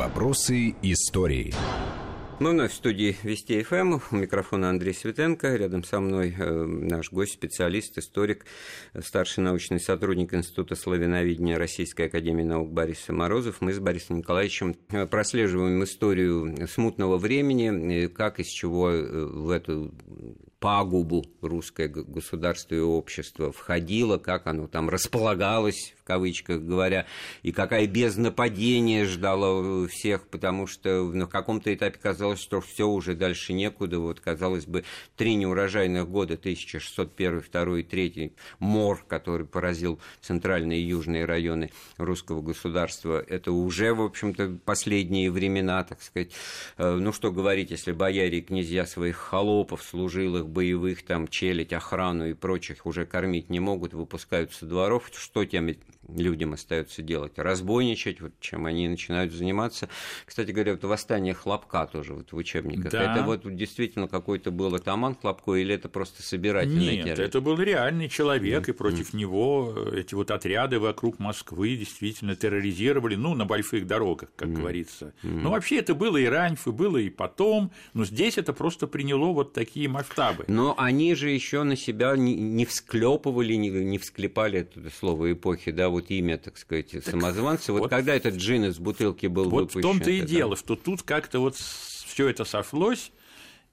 Вопросы истории. Мы вновь в студии Вести ФМ. У микрофона Андрей Светенко. Рядом со мной э, наш гость, специалист, историк, старший научный сотрудник Института славяноведения Российской Академии Наук Борис Морозов. Мы с Борисом Николаевичем э, прослеживаем историю смутного времени, как из чего э, в эту пагубу русское государство и общество входило, как оно там располагалось, кавычках говоря, и какая без нападения ждала всех, потому что на каком-то этапе казалось, что все уже дальше некуда. Вот, казалось бы, три неурожайных года, 1601, 2 и 3, мор, который поразил центральные и южные районы русского государства, это уже, в общем-то, последние времена, так сказать. Э, ну, что говорить, если бояре и князья своих холопов, служилых, боевых, там, челядь, охрану и прочих уже кормить не могут, выпускают со дворов, что тем людям остается делать? Разбойничать, вот чем они начинают заниматься. Кстати говоря, вот восстание Хлопка тоже вот в учебниках. Да. Это вот действительно какой-то был атаман Хлопко или это просто собирательный Нет, террор? это был реальный человек, mm. и против mm. него эти вот отряды вокруг Москвы действительно терроризировали, ну, на больших дорогах, как mm. говорится. Mm. Ну, вообще это было и раньше, было и потом, но здесь это просто приняло вот такие масштабы. Но они же еще на себя не, всклепывали, не, не всклепали это слово эпохи, да, вот имя, так сказать, так самозванца. Вот, вот когда этот джин из бутылки был вот выпущен? в том-то и дело, что тут как-то вот все это сошлось,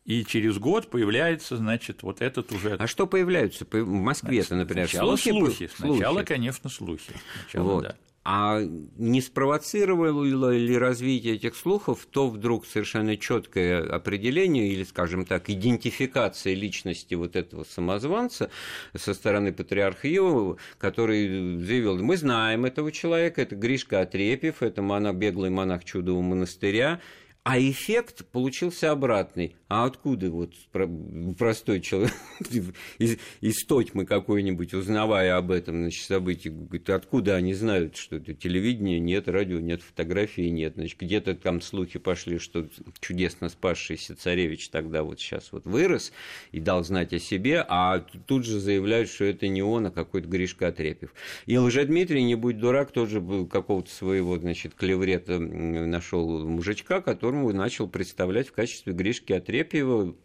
и через год появляется, значит, вот этот уже. А что появляются в Москве-то, например? Сначала слухи. слухи. Сначала, слухи. конечно, слухи. Сначала, вот. да. А не спровоцировало ли развитие этих слухов то вдруг совершенно четкое определение или, скажем так, идентификация личности вот этого самозванца со стороны патриарха Иова, который заявил, мы знаем этого человека, это Гришка Отрепьев, это монах, беглый монах чудового монастыря, а эффект получился обратный. А откуда вот простой человек из, из Тотьмы какой-нибудь, узнавая об этом значит, событии, говорит, откуда они знают, что это телевидение нет, радио нет, фотографии нет. Значит, где-то там слухи пошли, что чудесно спасшийся царевич тогда вот сейчас вот вырос и дал знать о себе, а тут же заявляют, что это не он, а какой-то Гришка Отрепьев. И Лжедмитрий, не будь дурак, тоже был какого-то своего, значит, клеврета нашел мужичка, который которому начал представлять в качестве Гришки Отрепьева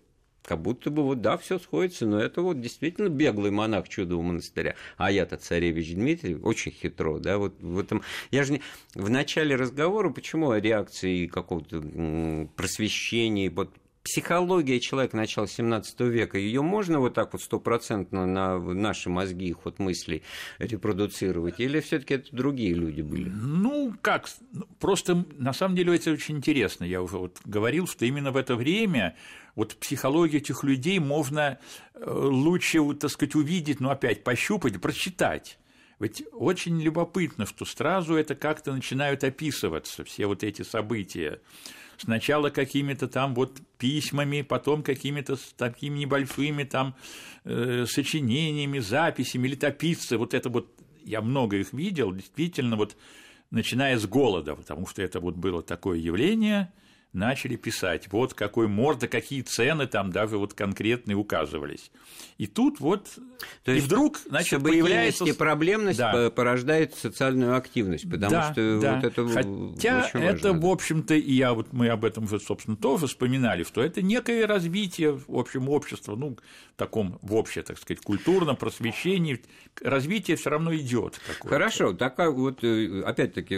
как будто бы вот да, все сходится, но это вот действительно беглый монах чудового монастыря. А я-то царевич Дмитрий, очень хитро, да, вот в этом... Я же не... В начале разговора, почему о реакции какого-то просвещения, вот психология человека начала 17 века, ее можно вот так вот стопроцентно на наши мозги и ход мыслей репродуцировать, или все таки это другие люди были? Ну, как, просто на самом деле это очень интересно. Я уже вот говорил, что именно в это время вот психологию этих людей можно э, лучше, так сказать, увидеть, ну, опять пощупать, прочитать. Ведь очень любопытно, что сразу это как-то начинают описываться, все вот эти события сначала какими-то там вот письмами, потом какими-то такими небольшими там э, сочинениями, записями, летописцы, вот это вот, я много их видел, действительно, вот начиная с голода, потому что это вот было такое явление, начали писать, вот какой морда, какие цены там даже вот конкретные указывались. И тут вот, То и вдруг, значит, появляется... проблемность да. порождает социальную активность, потому да, что да. вот это Хотя очень это, важно. в общем-то, и я вот мы об этом, собственно, тоже вспоминали, что это некое развитие, в общем, общества, ну, в таком, в общем, так сказать, культурном просвещении, развитие все равно идет. Хорошо, такая вот, э, опять-таки,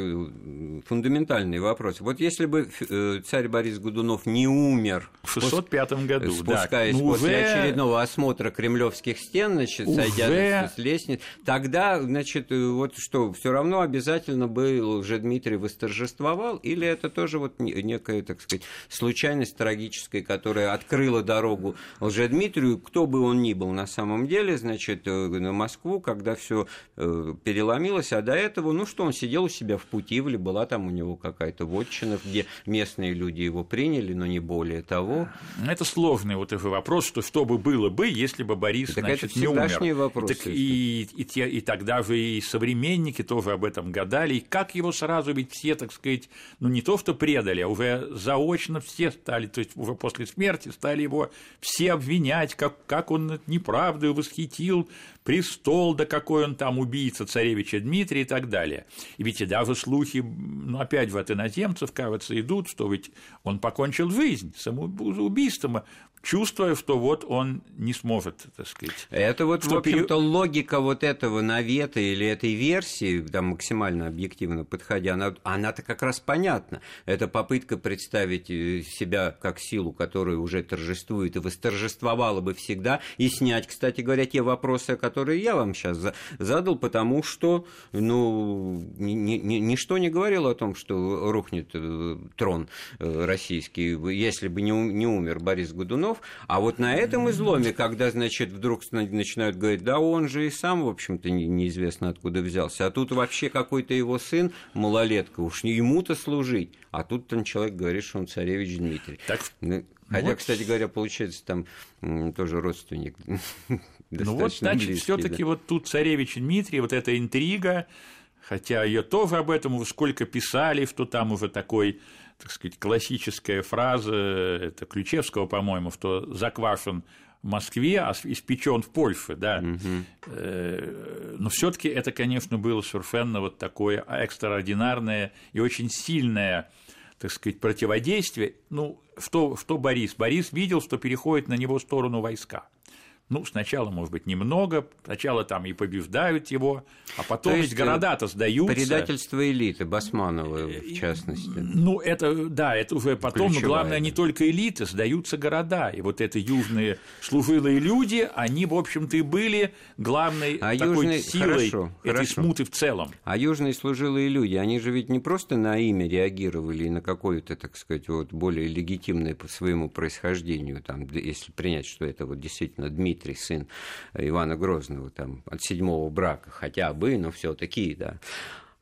фундаментальный вопрос. Вот если бы э, царь царь Борис Годунов не умер в 605 году, спускаясь да. ну, после уже... очередного осмотра кремлевских стен, значит, уже... сойдя с лестниц, тогда, значит, вот что, все равно обязательно бы Лжедмитрий восторжествовал, или это тоже вот некая, так сказать, случайность трагическая, которая открыла дорогу Лжедмитрию, кто бы он ни был на самом деле, значит, э, на Москву, когда все э, переломилось, а до этого, ну что, он сидел у себя в Путивле, была там у него какая-то вотчина, где местные люди люди его приняли, но не более того. Это сложный вот этот вопрос, что что бы было бы, если бы Борис так значит, это не умер. Вопрос, так и, и, и, и тогда же и современники тоже об этом гадали, и как его сразу ведь все, так сказать, ну не то что предали, а уже заочно все стали, то есть уже после смерти стали его все обвинять, как, как он неправду восхитил престол, да какой он там убийца царевича Дмитрия и так далее. И ведь и даже слухи, ну опять вот иноземцев, кажется, идут, что ведь он покончил жизнь самоубийством, чувствуя, что вот он не сможет, так сказать. Это вот, в общем-то, логика вот этого навета или этой версии, там максимально объективно подходя, она, она-то как раз понятна. Это попытка представить э, себя как силу, которая уже торжествует и восторжествовала бы всегда, и снять, кстати говоря, те вопросы, которые я вам сейчас задал, потому что, ну, ни, ни, ничто не говорило о том, что рухнет э, трон э, российский, если бы не, не умер Борис Годунов, Иванов, а вот на этом изломе, когда, значит, вдруг начинают говорить, да он же и сам, в общем-то, неизвестно откуда взялся, а тут вообще какой-то его сын, малолетка, уж не ему-то служить, а тут там человек говорит, что он царевич Дмитрий. Так... Ну, хотя, вот. кстати говоря, получается, там тоже родственник. Ну вот, значит, все-таки да. вот тут царевич Дмитрий, вот эта интрига, хотя ее тоже об этом сколько писали, что там уже такой так сказать, классическая фраза, это Ключевского, по-моему, что заквашен в Москве, а испечен в Польше, да. Угу. Но все-таки это, конечно, было совершенно вот такое экстраординарное и очень сильное, так сказать, противодействие. Ну, что, что Борис? Борис видел, что переходит на него сторону войска. Ну, сначала, может быть, немного, сначала там и побеждают его, а потом То ведь э, города-то сдаются. Предательство элиты, Басмановой, в частности. Ну, это, да, это уже потом, Ключевая, но главное, не только элиты, сдаются города. И вот это южные служилые люди, они, в общем-то, и были главной а такой южные... силой хорошо, этой хорошо. смуты в целом. А южные служилые люди, они же ведь не просто на имя реагировали и на какое-то, так сказать, вот более легитимное по своему происхождению, там, если принять, что это вот действительно Дмитрий Дмитрий, сын Ивана Грозного, там, от седьмого брака, хотя бы, но все таки да.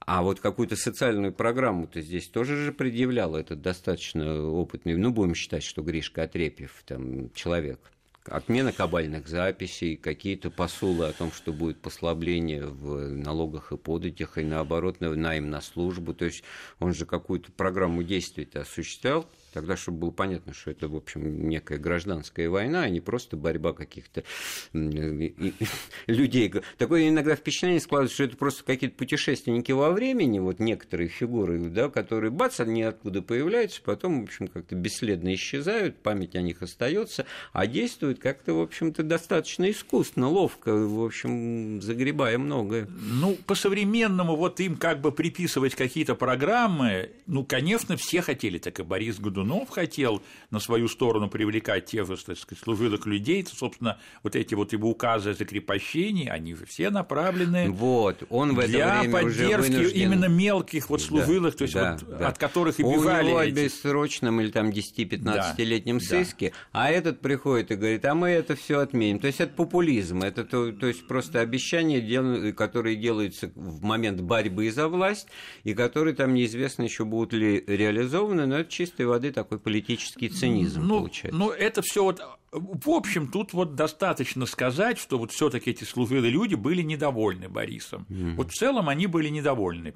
А вот какую-то социальную программу-то здесь тоже же предъявлял этот достаточно опытный, ну, будем считать, что Гришка Отрепьев, там, человек. Отмена кабальных записей, какие-то посулы о том, что будет послабление в налогах и податях, и наоборот, найм на службу. То есть он же какую-то программу действий осуществлял, Тогда, чтобы было понятно, что это, в общем, некая гражданская война, а не просто борьба каких-то людей. Такое иногда впечатление складывается, что это просто какие-то путешественники во времени, вот некоторые фигуры, да, которые, бац, они откуда появляются, потом, в общем, как-то бесследно исчезают, память о них остается, а действуют как-то, в общем-то, достаточно искусно, ловко, в общем, загребая многое. Ну, по-современному вот им как бы приписывать какие-то программы, ну, конечно, все хотели, так и Борис Годунов Годунов хотел на свою сторону привлекать тех же, так сказать, служилых людей, то, собственно, вот эти вот его указы о закрепощении, они же все направлены вот, он в это для поддержки уже именно мелких вот служилых, да, то есть да, вот, да. от которых и бежали. У него эти... бессрочном или там 10-15-летнем да, сыске, да. а этот приходит и говорит, а мы это все отменим. То есть это популизм, это то, то есть просто обещания, которые делаются в момент борьбы за власть, и которые там неизвестно еще будут ли реализованы, но это чистой воды такой политический цинизм ну, получается. Ну, это все вот в общем, тут вот достаточно сказать, что вот все-таки эти служилые люди были недовольны Борисом. Mm. Вот в целом они были недовольны.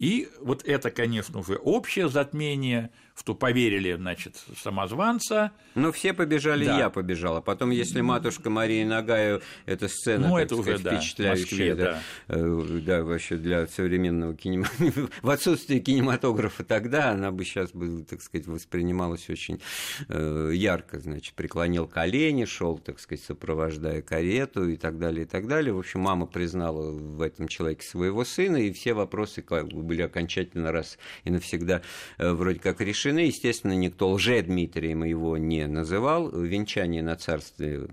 И вот это, конечно, уже общее затмение, что поверили, значит, самозванца. Ну, все побежали, да. я побежал. А потом, если матушка Мария Нагаю, эта сцена, ну, это сказать, уже, впечатляющая, Москве, да. Да, э, да, вообще для современного кинематографа, в отсутствии кинематографа тогда, она бы сейчас, бы, так сказать, воспринималась очень э, ярко, значит, преклонил колени, шел, так сказать, сопровождая карету и так далее, и так далее. В общем, мама признала в этом человеке своего сына, и все вопросы были окончательно раз и навсегда э, вроде как решены. Естественно, никто лже-Дмитрием его не называл. Венчание на царстве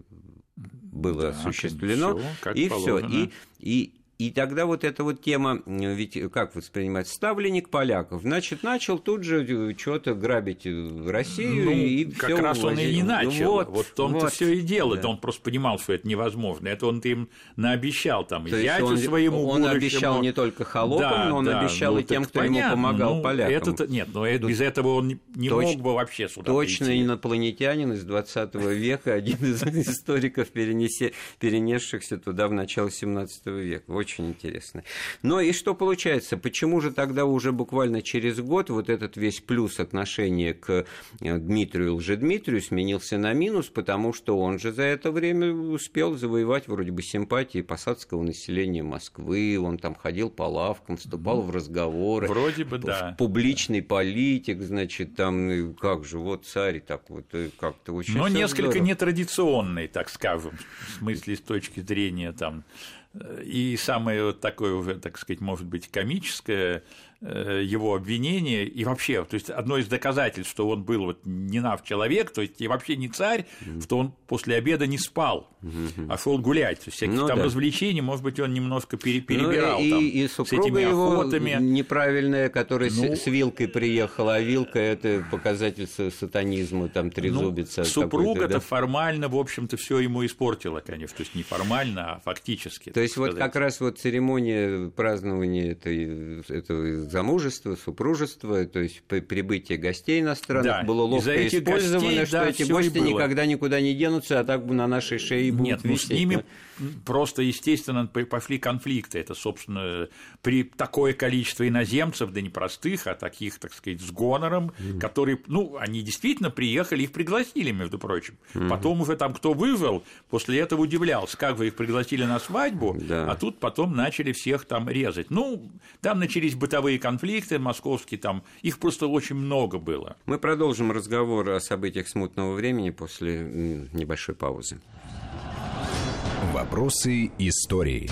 было да, осуществлено. Всё, и все. И, и И тогда вот эта вот тема, ведь как воспринимать ставленник поляков, значит, начал тут же что-то грабить Россию ну, и как всё раз он и не начал. Вот, вот в том-то вот, все и дело. да. Он просто понимал, что это невозможно. Это он им наобещал там То зятю он, своему он будущему. обещал не только холопам, Да, но он да, обещал ну, и тем, кто ему понятно. помогал Ну, полякам. Это, нет, но это, без этого он не, Точ- мог бы вообще сюда Точно прийти. инопланетянин из 20 века, один из историков, перенесшихся туда в начало 17 века. Очень интересно. Но и что получается? Почему же тогда уже буквально через год вот этот весь плюс отношения к э, Дмитрию Лжедмитрию сменился на минус, потому что он же за это время успел завоевать вроде бы симпатии посадского населения Москвы, он там ходил по лавкам, вступал в разговоры. Вроде бы, да. Публичный политик, значит, там, э, как же, вот царь, так вот, э, как-то очень Но несколько здорово. нетрадиционный, так скажем, в смысле с точки зрения там и самое вот такое уже, так сказать, может быть, комическое э, его обвинение, и вообще, то есть одно из доказательств, что он был вот не нав человек, то есть и вообще не царь, что он после обеда не спал, а шел гулять, то есть всякие Ну там да. развлечения, может быть, он немножко пере- Ну, перебирал и, там и с супруга этими его охотами. неправильная, которая с- Ну. с, вилкой приехала, а вилка это показатель са- сатанизма, там трезубица. Ну, супруга-то какой-то, да? формально, в общем-то, все ему испортила, конечно. То есть не формально, а фактически. То есть вот сказать. как раз вот церемония празднования этой, этого замужества, супружества, то есть при- прибытие гостей иностранных Да, было ловко этих использовано, гостей, что да, эти и гости никогда никуда не денутся, а так бы на нашей шее будут Нет, ну с висеть. ними просто, естественно, пошли конфликты. Это, собственно, при такое количество иноземцев, да не простых, а таких, так сказать, с гонором, которые, ну, они действительно приехали, их пригласили, между прочим. Потом уже там кто выжил, после этого удивлялся, как вы их пригласили на свадьбу, Да. а тут потом начали всех там резать. Ну, там начались бытовые конфликты московские, там их просто очень много было. Мы продолжим разговор о событиях смутного времени после небольшой паузы. Вопросы истории.